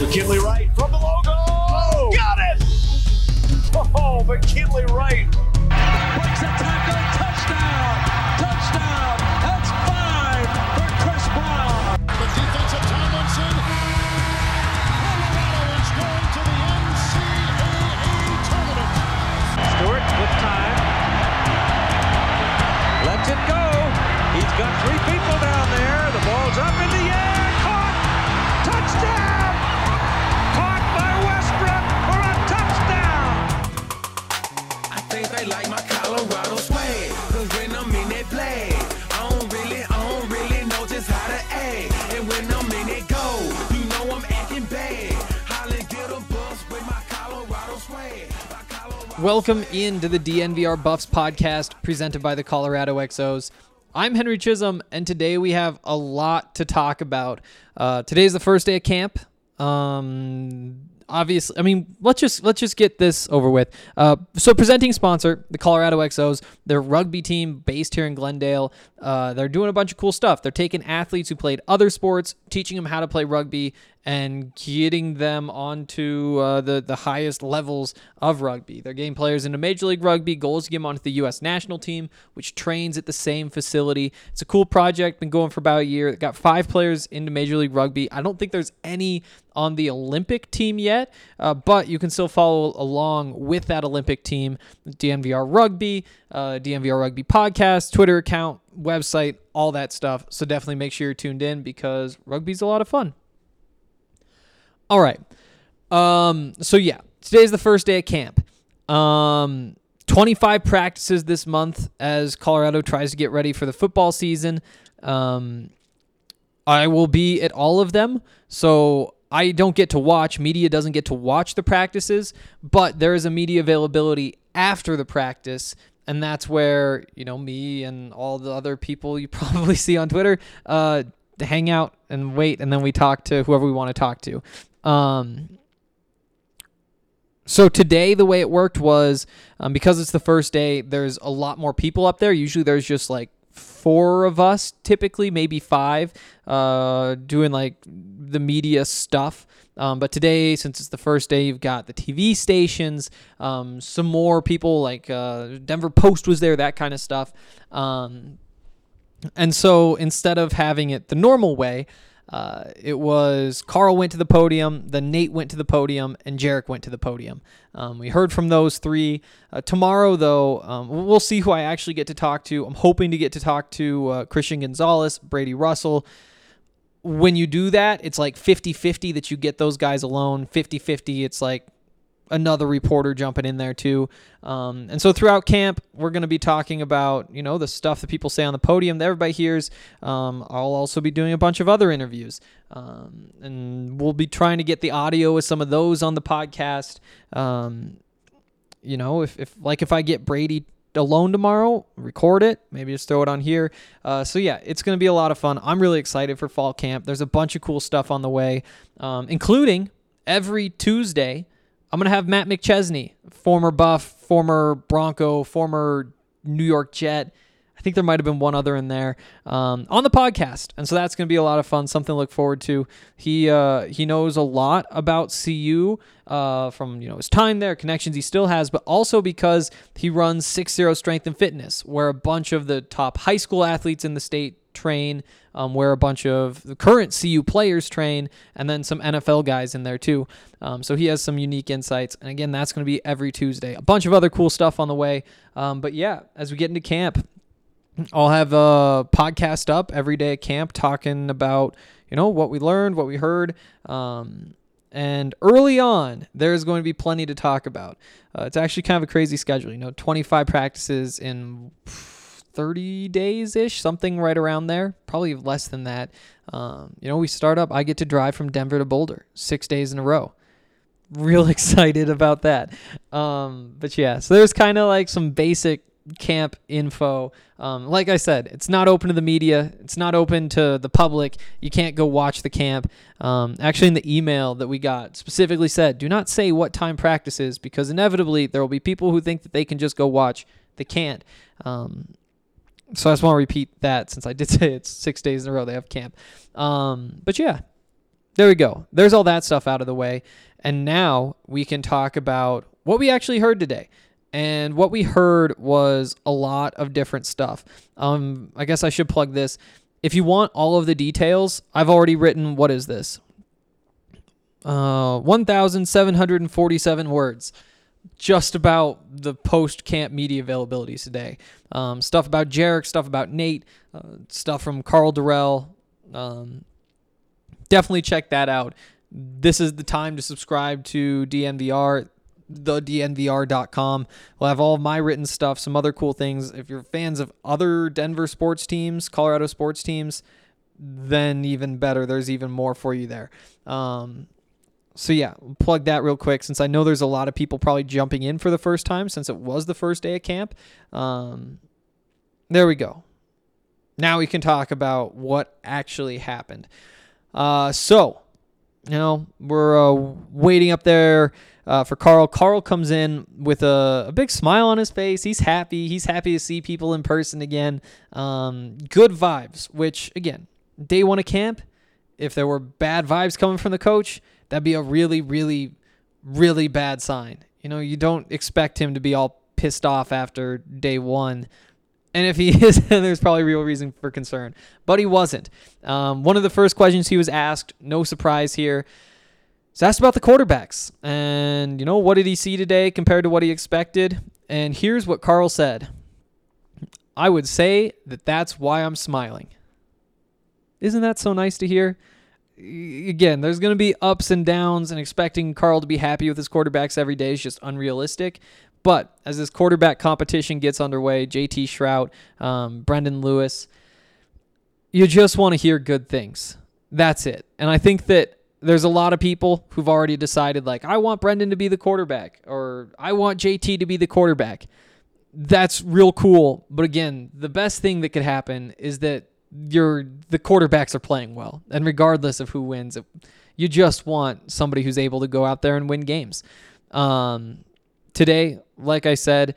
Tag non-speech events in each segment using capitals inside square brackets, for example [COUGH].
McKinley Wright from the logo. Got it! Oh, McKinley Wright. Welcome into the DNVR Buffs podcast presented by the Colorado XOs. I'm Henry Chisholm, and today we have a lot to talk about. Uh, today's the first day of camp. Um, obviously, I mean, let's just let's just get this over with. Uh, so, presenting sponsor, the Colorado XOs, their rugby team based here in Glendale. Uh, they're doing a bunch of cool stuff. They're taking athletes who played other sports, teaching them how to play rugby, and getting them onto uh, the the highest levels of rugby. They're getting players into Major League Rugby. Goals to get them onto the U.S. national team, which trains at the same facility. It's a cool project. Been going for about a year. Got five players into Major League Rugby. I don't think there's any on the Olympic team yet, uh, but you can still follow along with that Olympic team. DNVR Rugby, uh, DNVR Rugby podcast, Twitter account, website, all that stuff. So definitely make sure you're tuned in because rugby's a lot of fun. All right. Um, so yeah, today's the first day of camp. Um, 25 practices this month as Colorado tries to get ready for the football season. Um, I will be at all of them. So I don't get to watch, media doesn't get to watch the practices, but there is a media availability after the practice. And that's where, you know, me and all the other people you [LAUGHS] probably see on Twitter uh, hang out and wait. And then we talk to whoever we want to talk to. Um, so today, the way it worked was um, because it's the first day, there's a lot more people up there. Usually there's just like four of us, typically, maybe five, uh, doing like the media stuff. Um, but today, since it's the first day, you've got the TV stations, um, some more people like uh, Denver Post was there, that kind of stuff. Um, and so instead of having it the normal way, uh, it was Karl went to the podium, then Nate went to the podium, and Jarek went to the podium. Um, we heard from those three. Uh, tomorrow, though, um, we'll see who I actually get to talk to. I'm hoping to get to talk to uh, Christian Gonzalez, Brady Russell. When you do that, it's like 50 50 that you get those guys alone. 50 50, it's like another reporter jumping in there too. Um, and so throughout camp, we're going to be talking about, you know, the stuff that people say on the podium that everybody hears. Um, I'll also be doing a bunch of other interviews. Um, and we'll be trying to get the audio of some of those on the podcast. Um, you know, if, if like if I get Brady alone tomorrow, record it, maybe just throw it on here. Uh, so yeah, it's going to be a lot of fun. I'm really excited for fall camp. There's a bunch of cool stuff on the way, um, including every Tuesday. I'm going to have Matt McChesney, former Buff, former Bronco, former New York Jet. Think there might have been one other in there um, on the podcast, and so that's going to be a lot of fun. Something to look forward to. He uh, he knows a lot about CU uh, from you know his time there, connections he still has, but also because he runs Six Zero Strength and Fitness, where a bunch of the top high school athletes in the state train, um, where a bunch of the current CU players train, and then some NFL guys in there too. Um, so he has some unique insights. And again, that's going to be every Tuesday. A bunch of other cool stuff on the way. Um, but yeah, as we get into camp, I'll have a podcast up every day at camp talking about, you know, what we learned, what we heard. Um, and early on, there's going to be plenty to talk about. Uh, it's actually kind of a crazy schedule. You know, 25 practices in 30 days ish, something right around there, probably less than that. Um, you know, we start up, I get to drive from Denver to Boulder six days in a row. Real [LAUGHS] excited about that. Um, but yeah, so there's kind of like some basic camp info. Um, like I said, it's not open to the media. It's not open to the public. You can't go watch the camp. Um, actually, in the email that we got, specifically said, do not say what time practice is because inevitably there will be people who think that they can just go watch. They can't. Um, so I just want to repeat that since I did [LAUGHS] say it's six days in a row they have camp. Um, but yeah, there we go. There's all that stuff out of the way. And now we can talk about what we actually heard today. And what we heard was a lot of different stuff. Um, I guess I should plug this. If you want all of the details, I've already written what is this? Uh, 1,747 words just about the post camp media availabilities today. Um, stuff about Jarek, stuff about Nate, uh, stuff from Karl Dorrell. Um, definitely check that out. This is the time to subscribe to DNVR, thednvr.com. We'll have all of my written stuff, some other cool things. If you're fans of other Denver sports teams, Colorado sports teams, then even better. There's even more for you there. Um, so yeah, plug that real quick since I know there's a lot of people probably jumping in for the first time since it was the first day of camp. Um, there we go. Now we can talk about what actually happened. Uh, so, you know, we're uh, waiting up there uh, for Karl. Karl comes in with a, a, big smile on his face. He's happy. He's happy to see people in person again. Um, good vibes, which, again, day one of camp, if there were bad vibes coming from the coach, that'd be a really, really, really bad sign. You know, you don't expect him to be all pissed off after day one. And if he [LAUGHS] is, then there's probably real reason for concern. But he wasn't. Um, one of the first questions he was asked, no surprise here, was asked about the quarterbacks. And, you know, what did he see today compared to what he expected? And here's what Karl said I would say that that's why I'm smiling. Isn't that so nice to hear? again, there's going to be ups and downs, and expecting Karl to be happy with his quarterbacks every day is just unrealistic. But as this quarterback competition gets underway, JT Shrout, um, Brendan Lewis, you just want to hear good things. That's it. And I think that there's a lot of people who've already decided, like, I want Brendan to be the quarterback, or I want JT to be the quarterback. That's real cool. But again, the best thing that could happen is that you're the quarterbacks are playing well, and regardless of who wins, you just want somebody who's able to go out there and win games. Um, today, like I said,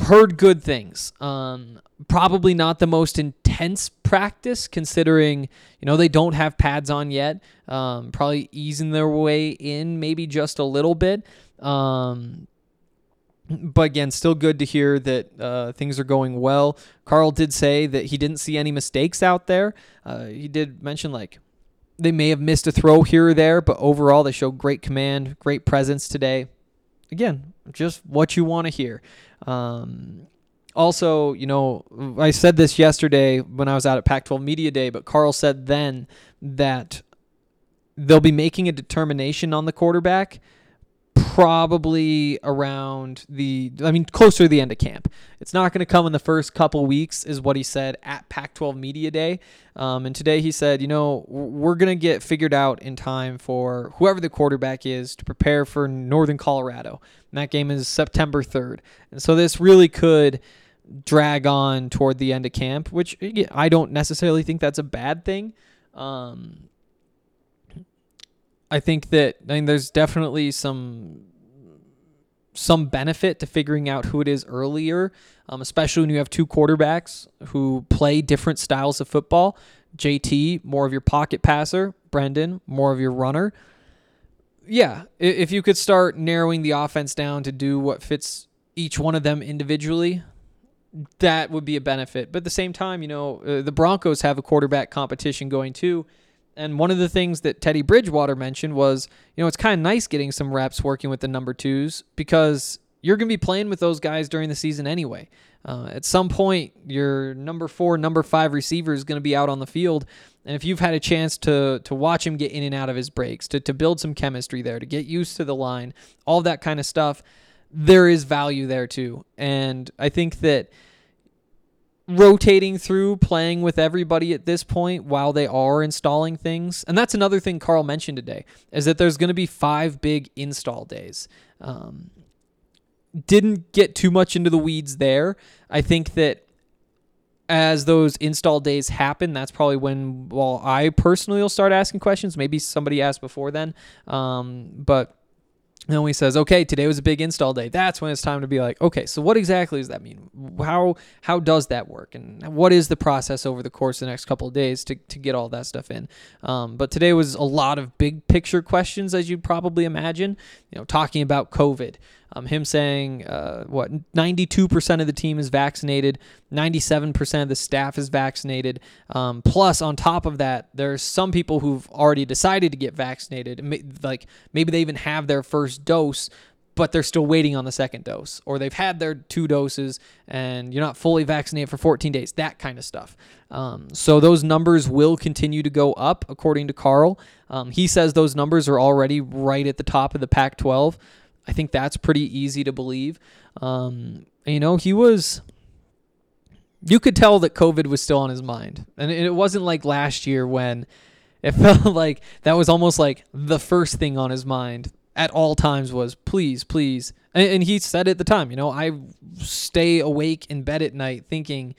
heard good things. Um, probably not the most intense practice, considering you know they don't have pads on yet. Um, probably easing their way in, maybe just a little bit. Um, but again, still good to hear that uh, things are going well. Carl did say that he didn't see any mistakes out there. Uh, he did mention like they may have missed a throw here or there, but overall they showed great command, great presence today. Again, just what you want to hear. Um, also, you know, I said this yesterday when I was out at Pac 12 Media Day, but Karl said then that they'll be making a determination on the quarterback probably around the I mean closer to the end of camp. It's not going to come in the first couple weeks is what he said at Pac-12 Media Day. Um, and today he said, you know, we're going to get figured out in time for whoever the quarterback is to prepare for Northern Colorado. And that game is September 3rd. And so this really could drag on toward the end of camp, which I don't necessarily think that's a bad thing. Um, I think that I mean there's definitely some some benefit to figuring out who it is earlier, um, especially when you have two quarterbacks who play different styles of football. JT, more of your pocket passer, Brendan, more of your runner. Yeah, if you could start narrowing the offense down to do what fits each one of them individually, that would be a benefit. But at the same time, you know, uh, the Broncos have a quarterback competition going too. And one of the things that Teddy Bridgewater mentioned was, you know, it's kind of nice getting some reps working with the number twos because you're going to be playing with those guys during the season anyway. Uh, at some point, your number four, number five receiver is going to be out on the field. And if you've had a chance to to watch him get in and out of his breaks, to, to build some chemistry there, to get used to the line, all that kind of stuff, there is value there too. And I think that rotating through playing with everybody at this point while they are installing things. And that's another thing karl mentioned today is that there's going to be five big install days. Um, didn't get too much into the weeds there. I think that as those install days happen that's probably when well i personally will start asking questions. Maybe somebody asked before then. Um, but and when he says, "Okay, today was a big install day," that's when it's time to be like, "Okay, so what exactly does that mean? How how does that work? And what is the process over the course of the next couple of days to, to get all that stuff in?" Um, but today was a lot of big picture questions, as you'd probably imagine. You know, talking about COVID, um, him saying uh, what 92% of the team is vaccinated, 97% of the staff is vaccinated. Um, plus, on top of that, there's some people who've already decided to get vaccinated. Like maybe they even have their first dose, but they're still waiting on the second dose, or they've had their two doses and you're not fully vaccinated for 14 days. That kind of stuff. Um, so those numbers will continue to go up, according to Karl. Um, he says those numbers are already right at the top of the Pac-12. I think that's pretty easy to believe. Um, you know, he was. You could tell that COVID was still on his mind, and it wasn't like last year when it [LAUGHS] felt like that was almost like the first thing on his mind at all times was please, please. And, and he said at the time, you know, I stay awake in bed at night thinking,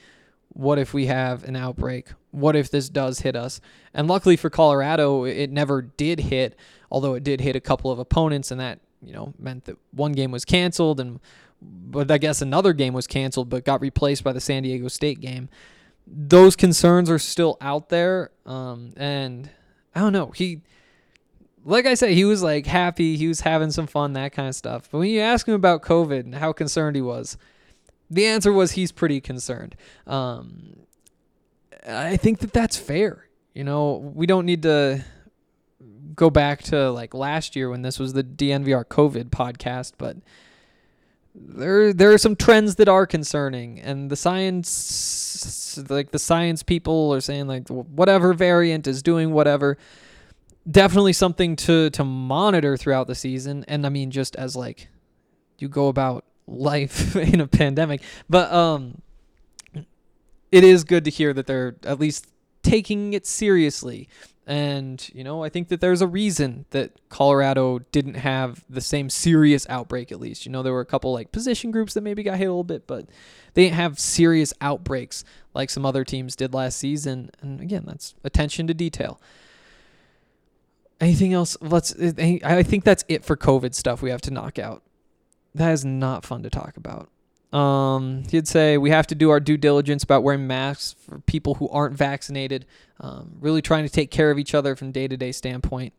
what if we have an outbreak? What if this does hit us? And luckily for Colorado, it never did hit, although it did hit a couple of opponents, and that you know meant that one game was canceled, and but I guess another game was canceled, but got replaced by the San Diego State game. Those concerns are still out there, um, and I don't know. He, like I said, he was like happy, he was having some fun, that kind of stuff. But when you ask him about COVID and how concerned he was, the answer was he's pretty concerned. Um, I think that that's fair. You know, we don't need to go back to like last year when this was the DNVR COVID podcast, but there there are some trends that are concerning, and the science, like the science people, are saying like whatever variant is doing whatever. Definitely something to to monitor throughout the season, and I mean just as like you go about life [LAUGHS] in a pandemic, but um, it is good to hear that they're at least taking it seriously. And, you know, I think that there's a reason that Colorado didn't have the same serious outbreak, at least. You know, there were a couple like position groups that maybe got hit a little bit, but they didn't have serious outbreaks like some other teams did last season. And again, that's attention to detail. Anything else? Let's. I think that's it for COVID stuff we have to knock out. That is not fun to talk about. Um, he'd say we have to do our due diligence about wearing masks for people who aren't vaccinated. Um, really trying to take care of each other from day to day standpoint.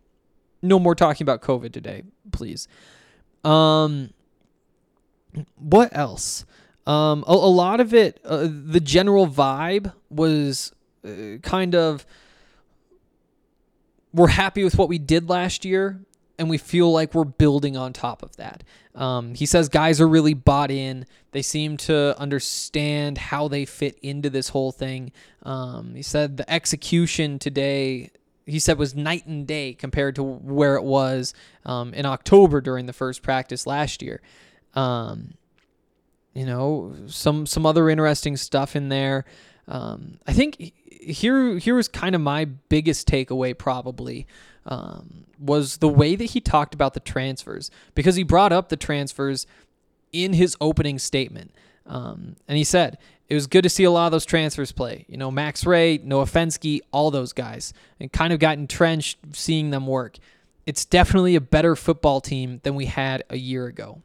No more talking about COVID today, please. Um, what else? Um, a, a lot of it, uh, the general vibe was uh, kind of we're happy with what we did last year and we feel like we're building on top of that. Um, he says guys are really bought in. They seem to understand how they fit into this whole thing. Um, he said the execution today, he said, was night and day compared to where it was um, in October during the first practice last year. Um, you know, some some other interesting stuff in there. Um, I think here here was kind of my biggest takeaway probably um, was the way that he talked about the transfers because he brought up the transfers in his opening statement. Um, and he said it was good to see a lot of those transfers play. You know, Max Wray, Noah Fenske, all those guys, and kind of got entrenched seeing them work. It's definitely a better football team than we had a year ago.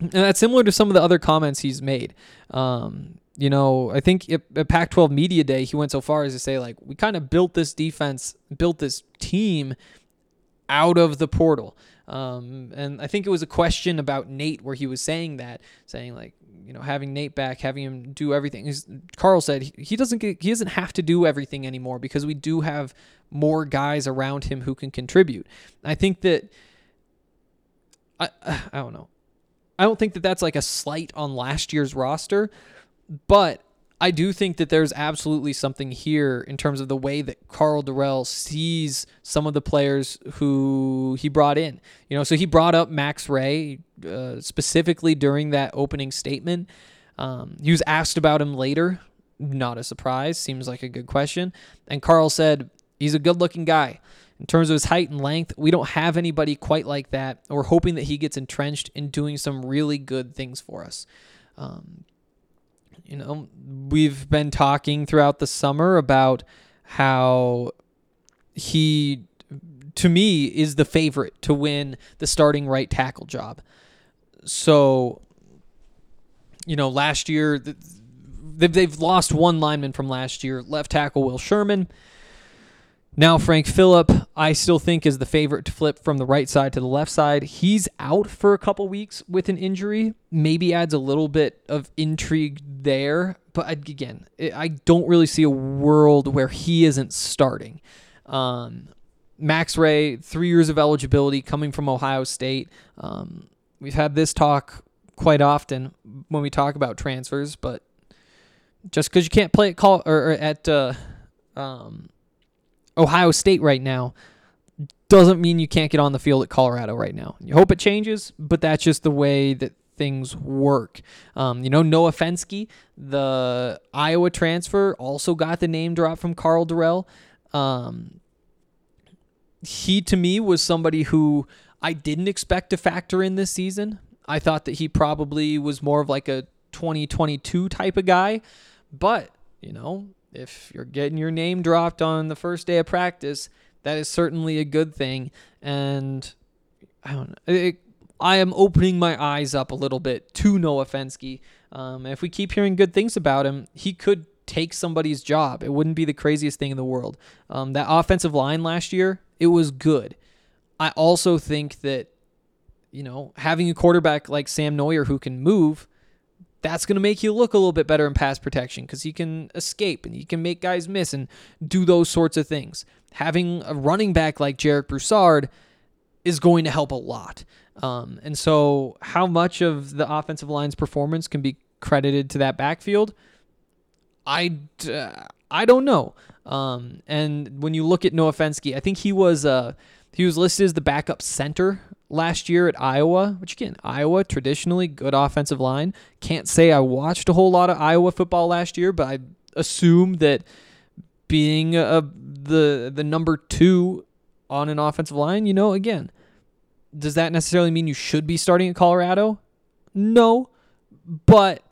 and that's similar to some of the other comments he's made. Um, you know, I think at at Pac-12 Media Day, he went so far as to say like, we kind of built this defense, built this team out of the portal. Um, and I think it was a question about Nate where he was saying that, saying like, you know, having Nate back, having him do everything. He's, Karl said he, he doesn't get, he doesn't have to do everything anymore because we do have more guys around him who can contribute. I think that I [SIGHS] I don't know. I don't think that that's like a slight on last year's roster, but I do think that there's absolutely something here in terms of the way that Karl Dorrell sees some of the players who he brought in. You know, so he brought up Max Wray uh, specifically during that opening statement. Um, he was asked about him later. Not a surprise. Seems like a good question. And Karl said, he's a good looking guy. In terms of his height and length, we don't have anybody quite like that. We're hoping that he gets entrenched in doing some really good things for us. Um, you know, we've been talking throughout the summer about how he, to me, is the favorite to win the starting right tackle job. So, you know, last year, they've, lost one lineman from last year, left tackle Will Sherman. Now, Frank Fillip, I still think is the favorite to flip from the right side to the left side. He's out for a couple weeks with an injury. Maybe adds a little bit of intrigue there. But again, I don't really see a world where he isn't starting. Um, Max Wray, three years of eligibility coming from Ohio State. Um, we've had this talk quite often when we talk about transfers, but just because you can't play at call or, at uh, um, Ohio State right now doesn't mean you can't get on the field at Colorado right now. You hope it changes, but that's just the way that things work. Um, you know, Noah Fenske, the Iowa transfer, also got the name drop from Karl Dorrell. Um, he, to me, was somebody who I didn't expect to factor in this season. I thought that he probably was more of like a 2022 type of guy, but, you know, if you're getting your name dropped on the first day of practice, that is certainly a good thing. And I don't know. It, I am opening my eyes up a little bit to Noah Fenske. Um, if we keep hearing good things about him, he could take somebody's job. It wouldn't be the craziest thing in the world. Um, that offensive line last year, it was good. I also think that, you know, having a quarterback like Sam Noyer who can move that's going to make you look a little bit better in pass protection because he can escape and he can make guys miss and do those sorts of things. Having a running back like Jarek Broussard is going to help a lot. Um, and so, how much of the offensive line's performance can be credited to that backfield? I, uh, I don't know. Um, and when you look at Noah Fenske, I think he was uh, he was listed as the backup center last year at Iowa, which again, Iowa traditionally good offensive line. Can't say I watched a whole lot of Iowa football last year, but I assume that being a, the the number 2 on an offensive line, you know, again, does that necessarily mean you should be starting at Colorado? No, but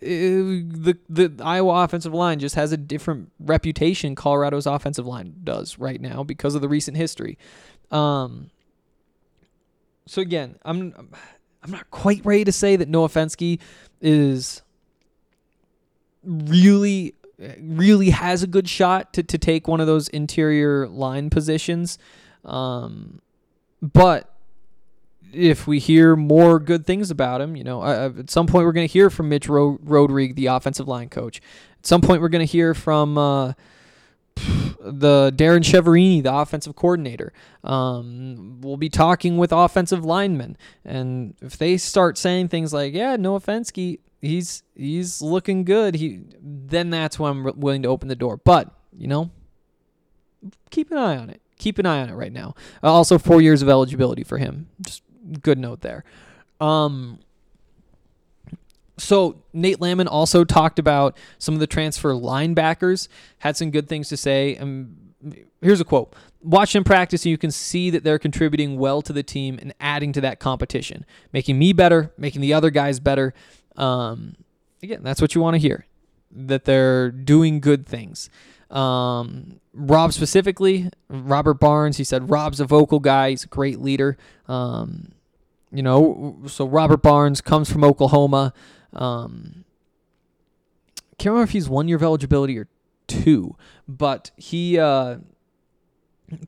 the the Iowa offensive line just has a different reputation Colorado's offensive line does right now because of the recent history. Um, so again, I'm I'm not quite ready to say that Noah Fenske is really really has a good shot to, to take one of those interior line positions. Um, but if we hear more good things about him, you know, uh, at some point we're going to hear from Mitch Ro- Rodrigue, the offensive line coach. At some point we're going to hear from uh, the Darrin Chiaverini, the offensive coordinator. Um, we'll be talking with offensive linemen, and if they start saying things like, "Yeah, Noah Fenske, he's he's looking good," he then that's when I'm willing to open the door. But you know, keep an eye on it. Keep an eye on it right now. Uh, also, four years of eligibility for him. Just good note there. Um, so Nate Landman also talked about some of the transfer linebackers, had some good things to say. And here's a quote. Watch them practice and you can see that they're contributing well to the team and adding to that competition, making me better, making the other guys better. Um, again, that's what you want to hear, that they're doing good things. Um, Rob specifically, Robert Barnes, he said Rob's a vocal guy. He's a great leader. Um, you know, so Robert Barnes comes from Oklahoma. Um, can't remember if he's one year of eligibility or two, but he uh,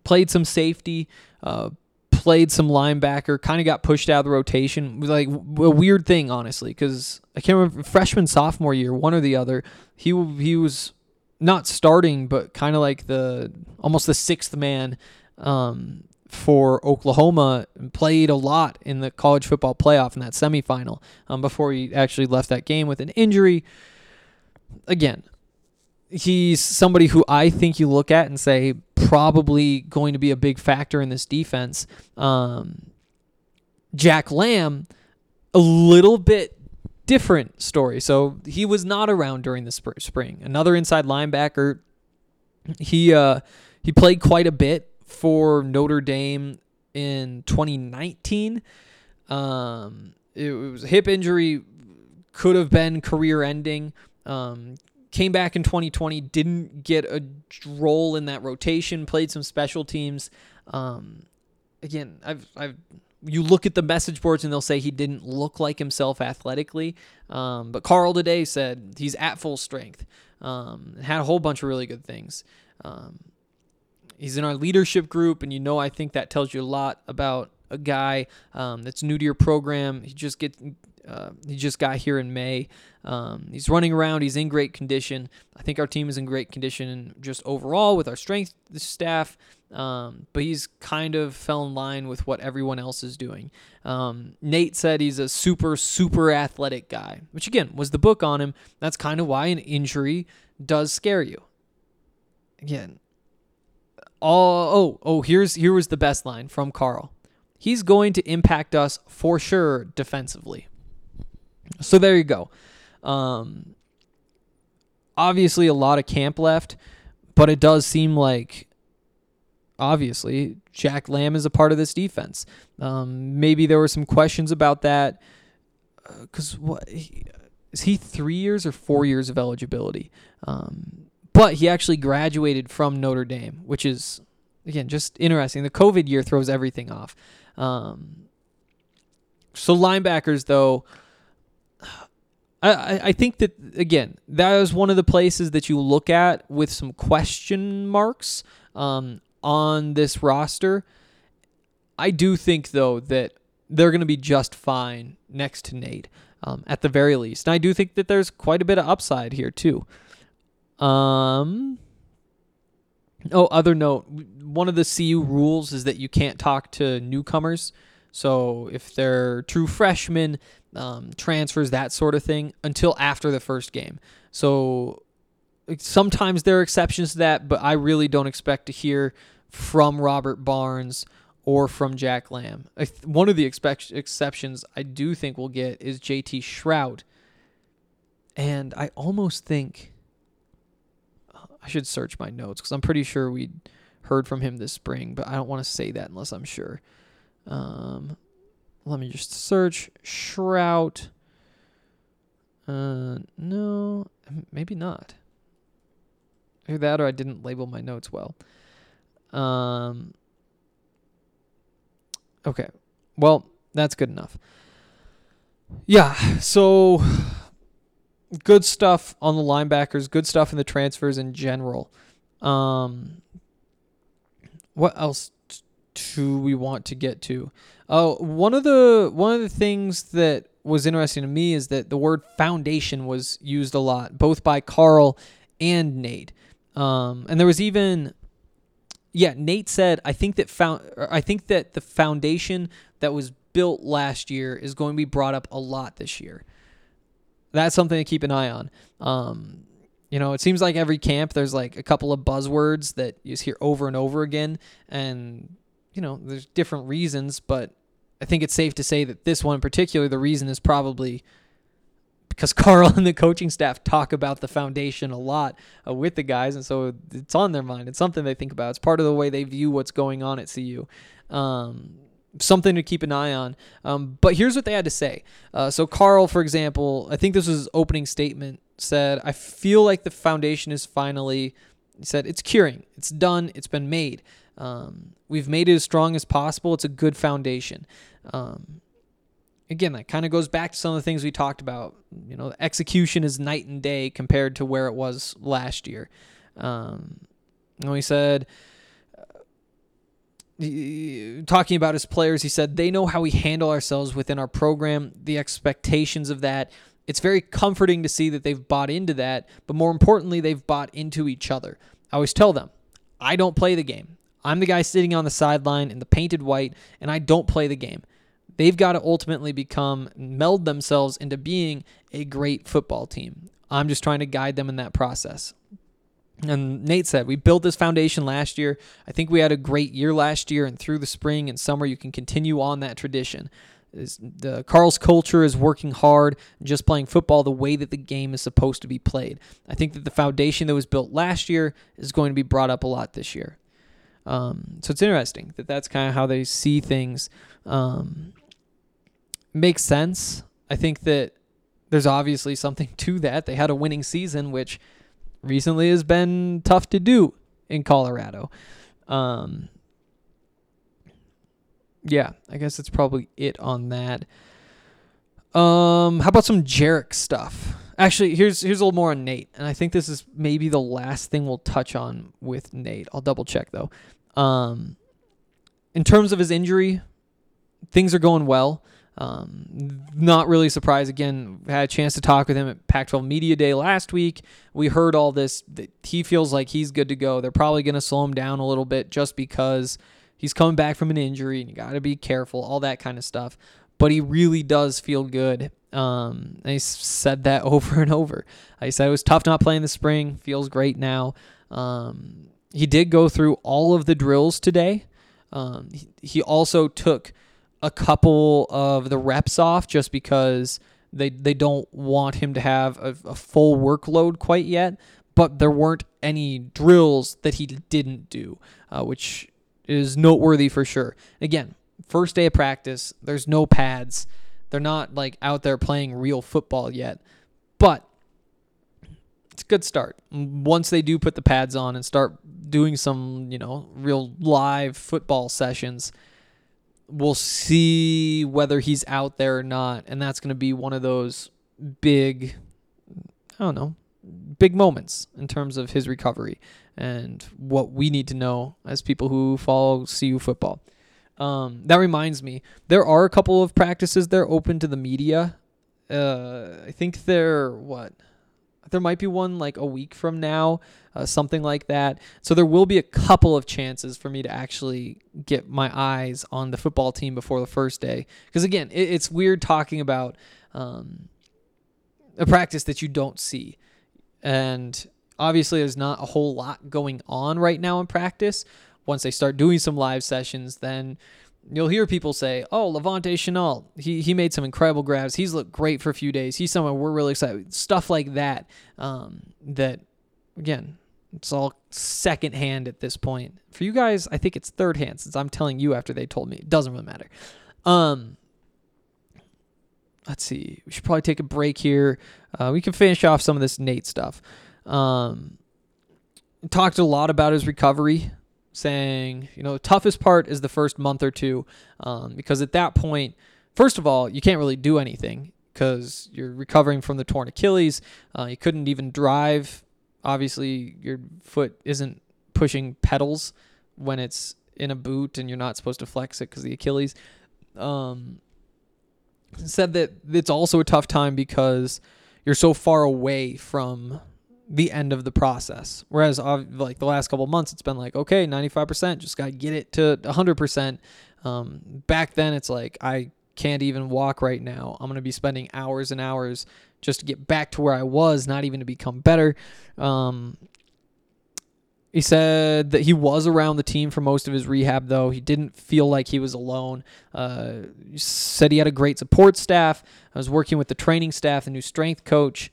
played some safety, uh, played some linebacker, kind of got pushed out of the rotation. Like a weird thing, honestly, because I can't remember freshman sophomore year, one or the other. He he was not starting, but kind of like the almost the sixth man um, for Oklahoma. and Played a lot in the college football playoff in that semifinal um, before he actually left that game with an injury. Again, he's somebody who I think you look at and say probably going to be a big factor in this defense. Um, Jack Lamb, a little bit different story. So he was not around during the spring. Another inside linebacker. He uh, he played quite a bit for Notre Dame in 2019. Um, it was a hip injury, could have been career ending. Um, came back in 2020, didn't get a role in that rotation, played some special teams. Um, again, I've, I've, you look at the message boards and they'll say he didn't look like himself athletically. Um, but Karl today said he's at full strength. Um, had a whole bunch of really good things. He's in our leadership group, and you know I think that tells you a lot about a guy um, that's new to your program. He just get uh, he just got here in May. Um, he's running around. He's in great condition. I think our team is in great condition just overall with our strength staff. Um, but he's kind of fell in line with what everyone else is doing. Um, Nate said he's a super, super athletic guy, which again was the book on him. That's kind of why an injury does scare you. Again, all oh oh here's here was the best line from Karl. He's going to impact us for sure defensively. So there you go. Um, obviously, a lot of camp left, but it does seem like obviously Jack Lamb is a part of this defense. Um, maybe there were some questions about that because uh, what he, is he three years or four years of eligibility? Um, but he actually graduated from Notre Dame, which is again just interesting. The COVID year throws everything off. Um, so linebackers though. I, I think that again that is one of the places that you look at with some question marks um, on this roster. I do think though that they're going to be just fine next to Nate um, at the very least. And I do think that there's quite a bit of upside here too. Um. Oh, other note: one of the CU rules is that you can't talk to newcomers. So if they're true freshmen, um, transfers, that sort of thing, until after the first game. So sometimes there are exceptions to that, but I really don't expect to hear from Robert Barnes or from Jack Lamb. One of the exceptions I do think we'll get is JT Shrout. And I almost think I should search my notes because I'm pretty sure we heard from him this spring, but I don't want to say that unless I'm sure. Um, let me just search Shrout. Uh, no, maybe not. Either that or I didn't label my notes well. Um, okay. Well, that's good enough. Yeah, so good stuff on the linebackers, good stuff in the transfers in general. Um, what else do we want to get to? Oh, one of the one of the things that was interesting to me is that the word foundation was used a lot, both by Karl and Nate. Um, and there was even, yeah, Nate said, I think that found, I think that the foundation that was built last year is going to be brought up a lot this year. That's something to keep an eye on. Um, you know, it seems like every camp there's like a couple of buzzwords that you just hear over and over again, and you know, there's different reasons, but I think it's safe to say that this one in particular, the reason is probably because [LAUGHS] Karl and the coaching staff talk about the foundation a lot uh, with the guys, and so it's on their mind. It's something they think about. It's part of the way they view what's going on at CU. Um, something to keep an eye on. Um, but here's what they had to say. Uh, so Karl, for example, I think this was his opening statement. Said, "I feel like the foundation is finally." He said, "It's curing. It's done. It's been made." Um, we've made it as strong as possible. It's a good foundation. Um, again, that kind of goes back to some of the things we talked about. You know, execution is night and day compared to where it was last year. Um, and we said, talking about his players, he said they know how we handle ourselves within our program, the expectations of that. It's very comforting to see that they've bought into that, but more importantly, they've bought into each other. I always tell them, I don't play the game. I'm the guy sitting on the sideline in the painted white, and I don't play the game. They've got to ultimately become, meld themselves into being a great football team. I'm just trying to guide them in that process. And Nate said, we built this foundation last year. I think we had a great year last year, and through the spring and summer, you can continue on that tradition. The Karl's culture is working hard, just playing football the way that the game is supposed to be played. I think that the foundation that was built last year is going to be brought up a lot this year. Um, so it's interesting that that's kind of how they see things. Um, makes sense. I think that there's obviously something [LAUGHS] to that. They had a winning season, which recently has been tough to do in Colorado. Um, yeah, I guess that's probably it on that. Um, how about some Jarek stuff? Actually, here's here's a little more on Nate, and I think this is maybe the last thing we'll touch on with Nate. I'll double check though. Um, in terms of his injury, things are going well. Um, not really surprised. Again, had a chance to talk with him at Pac-12 Media Day last week. We heard all this. He feels like he's good to go. They're probably going to slow him down a little bit just because he's coming back from an injury, and you got to be careful. All that kind of stuff. But he really does feel good. Um, he said that [LAUGHS] over and over. I said it was tough not playing the spring. Feels great now. Um, he did go through all of the drills today. Um, he, he also took a couple of the reps off just because they they don't want him to have a, a full workload quite yet. But there weren't any drills that he didn't do, uh, which is noteworthy for sure. Again, first day of practice, there's no pads. They're not like out there playing real football yet, but it's a good start. Once they do put the pads on and start doing some, you know, real live football sessions, we'll see whether he's out there or not. And that's going to be one of those big, I don't know, big moments in terms of his recovery and what we need to know as people who follow CU football. Um, that reminds me, there are a couple of practices they're open to the media. Uh, I think they're what? There might be one like a week from now, uh, something like that. So there will be a couple of chances for me to actually get my eyes on the football team before the first day. Because again, it, it's weird talking about um, a practice that you don't see, and obviously there's not a whole lot going on right now in practice. Once they start doing some live sessions, then you'll hear people say, "Oh, La'Vontae Shenault, he he made some incredible grabs. He's looked great for a few days. He's someone we're really excited." Stuff like that. Um, that again, it's all secondhand at this point. For you guys, I think it's third hand since I'm telling you after they told me. It doesn't really matter. Um, let's see. We should probably take a break here. Uh, we can finish off some of this Nate stuff. Um, talked a lot about his recovery, saying, you know, the toughest part is the first month or two, um, because at that point, first of all, you can't really do anything because you're recovering from the torn Achilles. Uh, you couldn't even drive. Obviously, your foot isn't pushing pedals when it's in a boot, and you're not supposed to flex it because the Achilles. Um, said that it's also a tough time because you're so far away from the end of the process. Whereas, like the last couple months, it's been like, okay, 95%, just got to get it to 100%. Um, back then, it's like, I can't even walk right now. I'm going to be spending hours and hours just to get back to where I was, not even to become better. Um, he said that he was around the team for most of his rehab, though. He didn't feel like he was alone. Uh, he said he had a great support staff. I was working with the training staff, the new strength coach.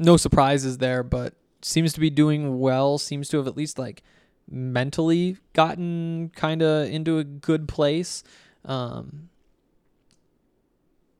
No surprises there, but seems to be doing well. Seems to have at least like mentally gotten kind of into a good place. Um,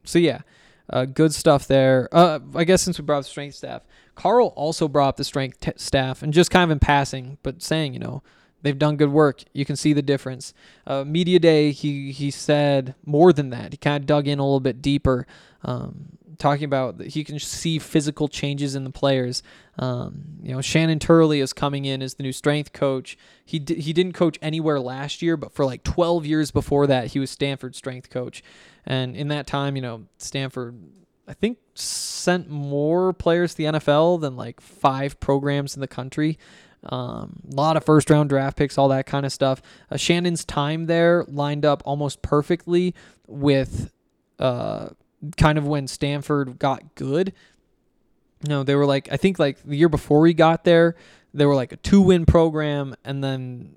so yeah, uh, good stuff there. Uh, I guess since we brought up strength staff, Karl also brought up the strength t- staff, and just kind of in passing, but saying, you know, They've done good work. You can see the difference. Uh, media day, he he said more than that. He kind of dug in a little bit deeper, um, talking about that he can see physical changes in the players. Um, you know, Shannon Turley is coming in as the new strength coach. He he didn't coach anywhere last year, but for like 12 years before that, he was Stanford strength coach. And in that time, you know, Stanford I think sent more players to the NFL than like five programs in the country. Um, a lot of first round draft picks, all that kind of stuff. Uh, Shannon's time there lined up almost perfectly with uh, kind of when Stanford got good. Know, they were like, I think like the year before we got there, they were like a two win program, and then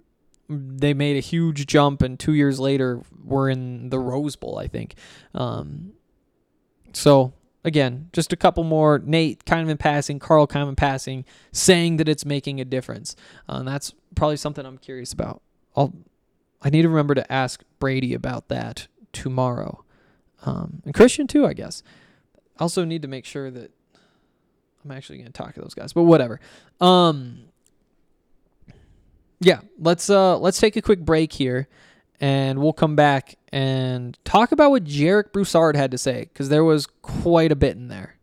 they made a huge jump, and two years later, we're in the Rose Bowl, I think. Um, so again, just a couple more. Nate kind of in passing, Karl kind of in passing, saying that it's making a difference. Uh, and that's probably something I'm curious about. I'll I need to remember to ask Brady about that tomorrow, um, and Christian too, I guess. Also need to make sure that I'm actually going to talk to those guys, but whatever. Um, yeah, let's uh let's take a quick break here and we'll come back and talk about what Jarek Broussard had to say because there was quite a bit in there.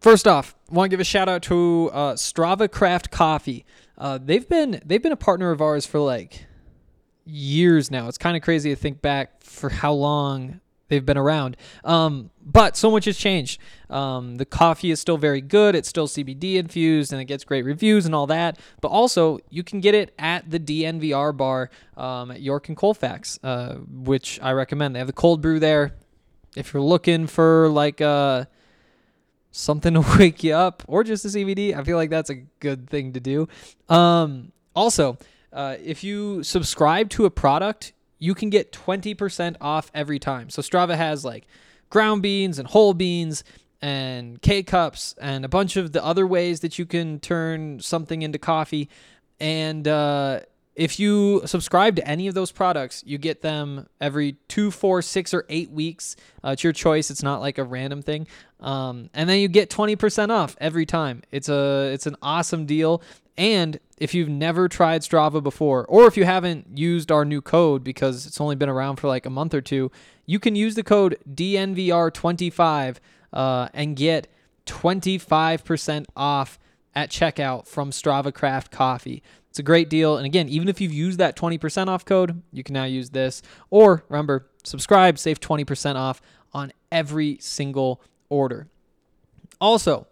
First off, want to give a shout out to uh, Strava Craft Coffee. Uh, they've been they've been a partner of ours for like years now. It's kind of crazy to think back for how long they've been around. Um, but so much has changed. Um, the coffee is still very good. It's still CBD infused and it gets great reviews and all that. But also, you can get it at the DNVR bar um, at York and Colfax, uh, which I recommend. They have the cold brew there. If you're looking for like uh, something [LAUGHS] to wake you up or just a CBD, I feel like that's a good thing to do. Um, also, uh, if you subscribe to a product, you can get 20% off every time. So Strava has like ground beans and whole beans and K cups and a bunch of the other ways that you can turn something into coffee. And uh, if you subscribe to any of those products, you get them every two, four, six, or eight weeks. Uh, it's your choice. It's not like a random thing. Um, and then you get 20% off every time. It's a it's an awesome deal. And if you've never tried Strava before, or if you haven't used our new code because it's only been around for like a month or two, you can use the code DNVR25 uh, and get 25% off at checkout from Strava Craft Coffee. It's a great deal. And again, even if you've used that 20% off code, you can now use this. Or remember, subscribe, save 20% off on every single order. Also,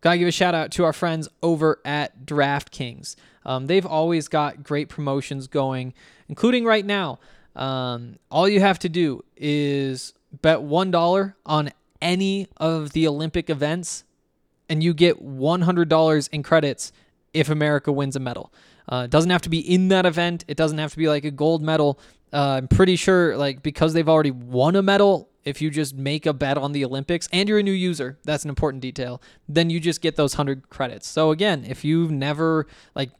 Gotta give a shout out to our friends over at DraftKings. Um, they've always got great promotions going, including right now. Um, all you have to do is bet $1 on any of the Olympic events, and you get $100 in credits if America wins a medal. Uh, it doesn't have to be in that event, it doesn't have to be like a gold medal. Uh, I'm pretty sure, like, because they've already won a medal, if you just make a bet on the Olympics and you're a new user, that's an important detail, then you just get those 100 credits. So again, if you've never like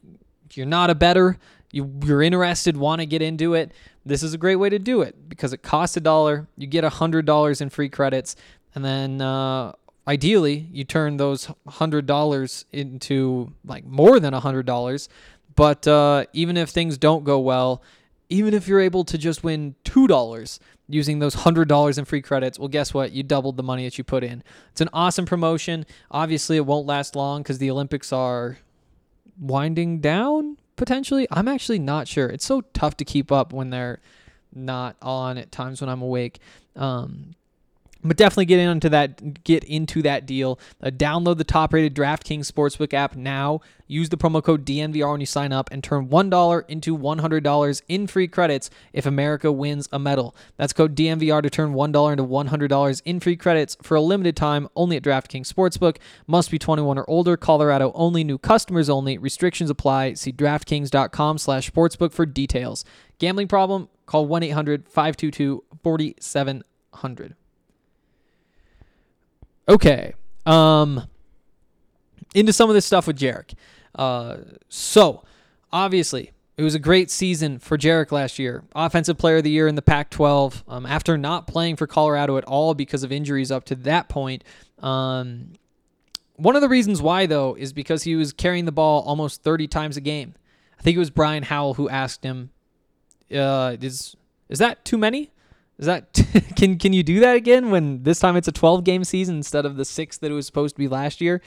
you're not a better, you you're interested, want to get into it, this is a great way to do it because it costs a dollar, you get a $100 in free credits, and then uh, ideally you turn those $100 into like more than a $100. But uh, even if things don't go well, even if you're able to just win $2, using those $100 in free credits, well, guess what? You doubled the money that you put in. It's an awesome promotion. Obviously, it won't last long because the Olympics are winding down potentially. I'm actually not sure. It's so tough to keep up when they're not on at times when I'm awake. Um, but definitely get into that get into that deal. Uh, download the top-rated DraftKings Sportsbook app now. Use the promo code DNVR when you sign up and turn $1 into $100 in free credits if America wins a medal. That's code DNVR to turn $1 into $100 in free credits for a limited time only at DraftKings Sportsbook. Must be 21 or older. Colorado only. New customers only. Restrictions apply. See DraftKings.com/sportsbook for details. Gambling problem? Call 1-800-522-4700. Okay. Um into some of this stuff with Jarek. Uh so obviously it was a great season for Jarek last year. Offensive player of the year in the Pac 12. Um, after not playing for Colorado at all because of injuries up to that point. Um, one of the reasons why, though, is because he was carrying the ball almost 30 times a game. I think it was Brian Howell who asked him, uh, "Is is that too many? Is that [LAUGHS] can can you do that again when this time it's a 12 game season instead of the six that it was supposed to be last year?"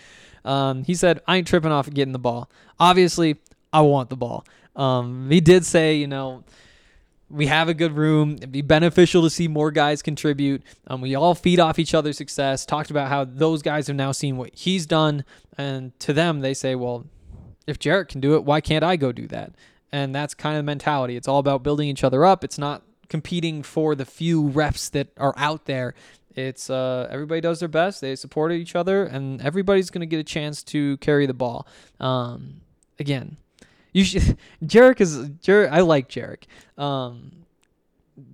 Um, he said, "I ain't tripping off getting the ball. Obviously, I want the ball." Um, he did say, you know, we have a good room. It'd be beneficial to see more guys contribute. Um, we all feed off each other's success. Talked about how those guys have now seen what he's done, and to them they say, well, if Jarrett can do it, why can't I go do that? And that's kind of the mentality. It's all about building each other up. It's not competing for the few reps that are out there. It's uh, everybody does their best. They support each other, and everybody's to get a chance to carry the ball. Um, again, you should. [LAUGHS] Jarek is Jarek. I like Jarek. Um,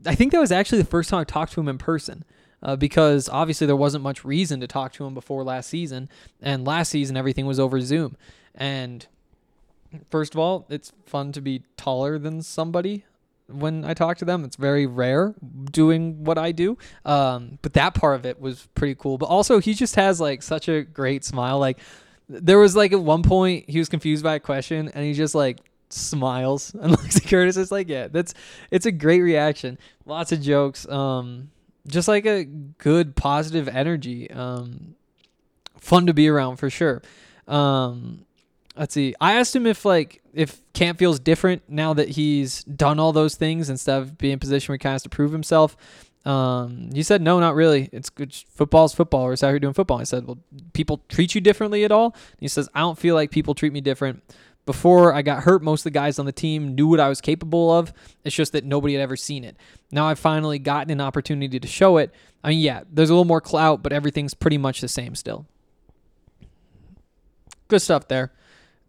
I think that was actually the first time I talked to him in person. Uh, because obviously there wasn't much reason to talk to him before last season, and last season everything was over Zoom. And first of all, it's fun to be taller than somebody when I talk to them. It's very rare doing what I do. Um, but that part of it was pretty cool. But also, he just has like such a great smile. Like, there was like at one point he was confused by a question and he just like smiles [LAUGHS] and looks at Curtis. It's like, yeah, that's it's a great reaction. Lots of jokes. Um, just like a good positive energy. Um, fun to be around for sure. Um, let's see. I asked him if like if camp feels different now that he's done all those things instead of being in a position where he kind of has to prove himself. Um, he said, no, not really. It's good. Football's football. We're out here doing football. I said, well, people treat you differently at all? And he says, I don't feel like people treat me different. Before I got hurt, most of the guys on the team knew what I was capable of. It's just that nobody had ever seen it. Now I've finally gotten an opportunity to show it. I mean, yeah, there's a little more clout, but everything's pretty much the same still. Good stuff there,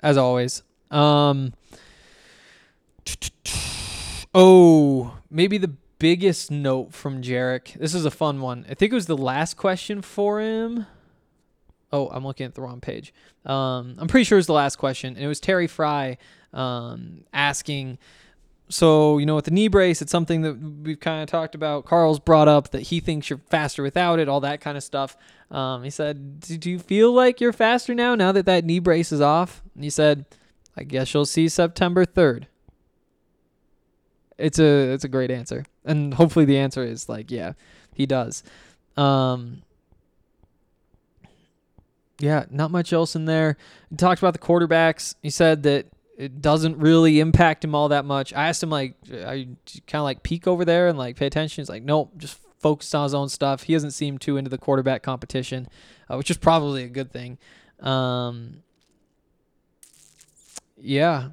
as always. Um, oh, maybe the biggest note from Jarek. This is a fun one. I think it was the last question for him. Oh, I'm looking at the wrong page. Um, I'm pretty sure it was the last question, and it was Terry Frei um, asking. So you know, with the knee brace, it's something that we've kind of talked about. Karl's brought up that he thinks you're faster without it, all that kind of stuff. Um, he said, "Do you feel like you're faster now, now that that knee brace is off?" And he said, "I guess you'll see September 3rd." It's a it's a great answer, and hopefully the answer is like, yeah, he does. Um, yeah, not much else in there. He talked about the quarterbacks. He said that it doesn't really impact him all that much. I asked him like, "Are you kind of like peek over there and like pay attention?" He's like, "Nope, just focused on his own stuff." He doesn't seem too into the quarterback competition, uh, which is probably a good thing. Um, yeah,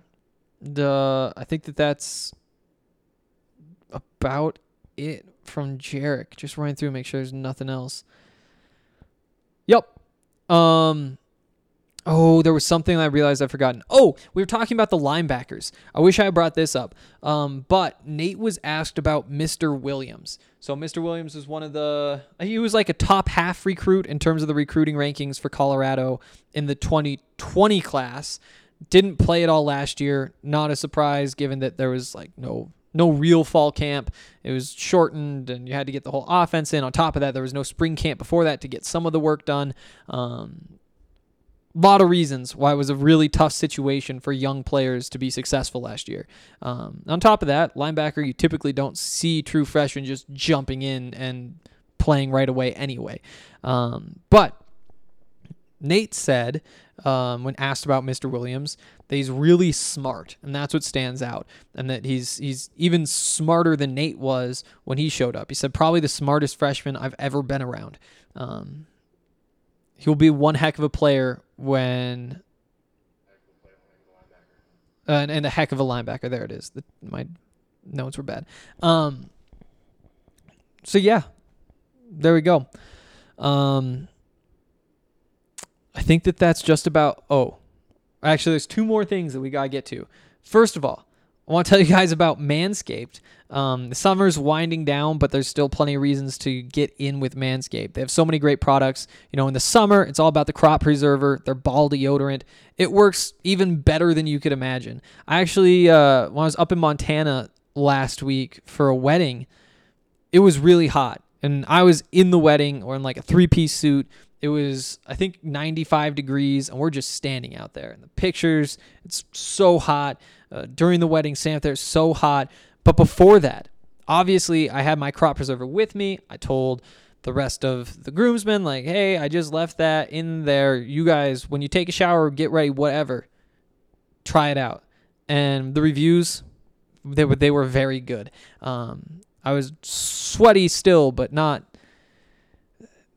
the I think that that's about it from Jarek. Just running through, make sure there's nothing else. Yep. Um. Oh, there was something I realized I've forgotten. Oh, we were talking about the linebackers. I wish I brought this up. Um, but Nate was asked about Mister Williams. So Mister Williams was one of the he was like a top half recruit in terms of the recruiting rankings for Colorado in the 2020 class. Didn't play at all last year. Not a surprise given that there was like no no real fall camp. It was shortened, and you had to get the whole offense in. On top of that, there was no spring camp before that to get some of the work done. Um, lot of reasons why it was a really tough situation for young players to be successful last year. Um, on top of that, linebacker, you typically don't see true freshmen just jumping in and playing right away anyway. Um, but Nate said um, when asked about Mister Williams that he's really smart, and that's what stands out, and that he's he's even smarter than Nate was when he showed up. He said probably the smartest freshman I've ever been around. Um, he'll be one heck of a player when. Uh, and, and a heck of a linebacker. There it is. The, my notes were bad. Um, so yeah, there we go. Um, I think that that's just about. Oh, actually, there's two more things that we gotta get to. First of all, I want to tell you guys about Manscaped. Um, the summer's winding down, but there's still plenty of reasons to get in with Manscaped. They have so many great products. You know, in the summer, it's all about the crop preserver, their ball deodorant. It works even better than you could imagine. I actually, uh, when I was up in Montana last week for a wedding, it was really hot. And I was in the wedding or in like a three piece suit, It was, I think, 95 degrees, and we're just standing out there. And the pictures, it's so hot. Uh, during the wedding, standing out there, so hot. But before that, obviously, I had my crop preserver with me. I told the rest of the groomsmen, like, hey, I just left that in there. You guys, when you take a shower, get ready, whatever, try it out. And the reviews, they were they were very good. Um, I was sweaty still, but not.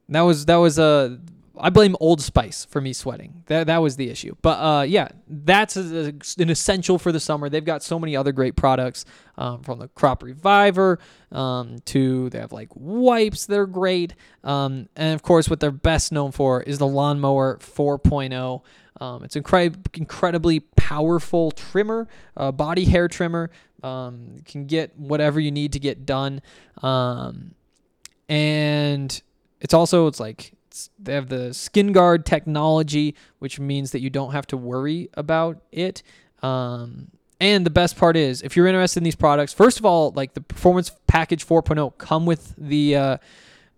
That was that was a. I blame Old Spice for me sweating. That that was the issue. But uh, yeah, that's a, a- an essential for the summer. They've got so many other great products, um, from the Crop Reviver um, to they have like wipes that are great, um, and of course, what they're best known for is the Lawnmower 4.0. Um, it's incre- incredibly powerful trimmer, uh, body hair trimmer. Um, can get whatever you need to get done. Um, and it's also it's like they have the skin guard technology which means that you don't have to worry about it. Um, and the best part is if you're interested in these products first of all like the performance package 4.0 come with the uh,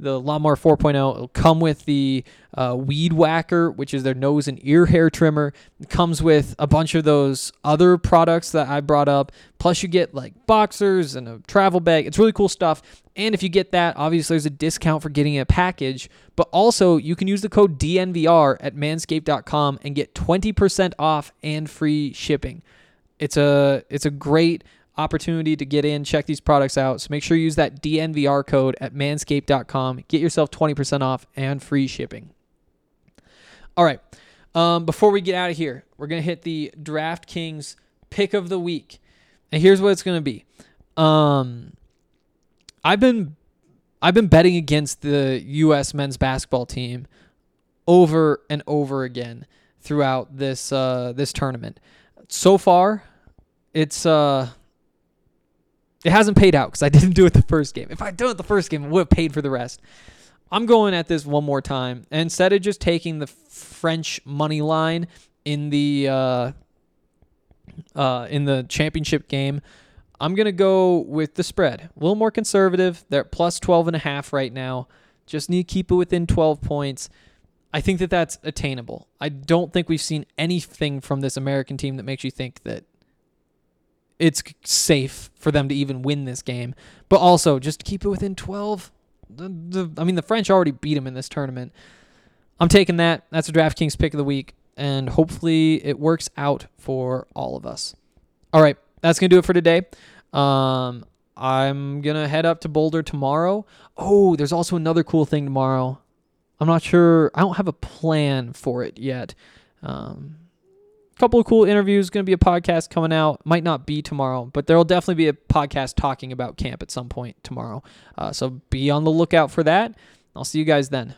the lawnmower 4.0 it'll come with the uh, weed whacker which is their nose and ear hair trimmer. It comes with a bunch of those other products that i brought up. Plus you get like boxers and a travel bag. It's really cool stuff. And if you get that obviously there's a discount for getting a package. But also you can use the code dnvr at manscaped.com and get 20% off and free shipping. It's a it's a great opportunity to get in, check these products out. So make sure you use that DNVR code at manscaped.com. Get yourself 20% off and free shipping. All right. Um, before we get out of here, we're gonna hit the DraftKings pick of the week. And here's what it's gonna be. Um, I've been I've been betting against the US men's basketball team over and over again throughout this uh, this tournament. So far, it's uh it hasn't paid out because I [LAUGHS] didn't do it the first game. If I'd done it the first game, I would have paid for the rest. I'm going at this one more time. And instead of just taking the French money line in the uh, uh, in the championship game, I'm gonna go with the spread. A little more conservative. They're at plus 12 and a half right now. Just need to keep it within 12 points. I think that that's attainable. I don't think we've seen anything from this American team that makes you think that it's safe for them to even win this game. But also, just keep it within 12. The, the, I mean, the French already beat them in this tournament. I'm taking that. That's a DraftKings pick of the week, and hopefully it works out for all of us. All right, that's gonna do it for today. Um, I'm gonna head up to Boulder tomorrow. Oh, there's also another cool thing tomorrow. I'm not sure. I don't have a plan for it yet. Um, couple of cool interviews. Going to be a podcast coming out. Might not be tomorrow, but there will definitely be a podcast talking about camp at some point tomorrow. Uh, so be on the lookout for that. I'll see you guys then.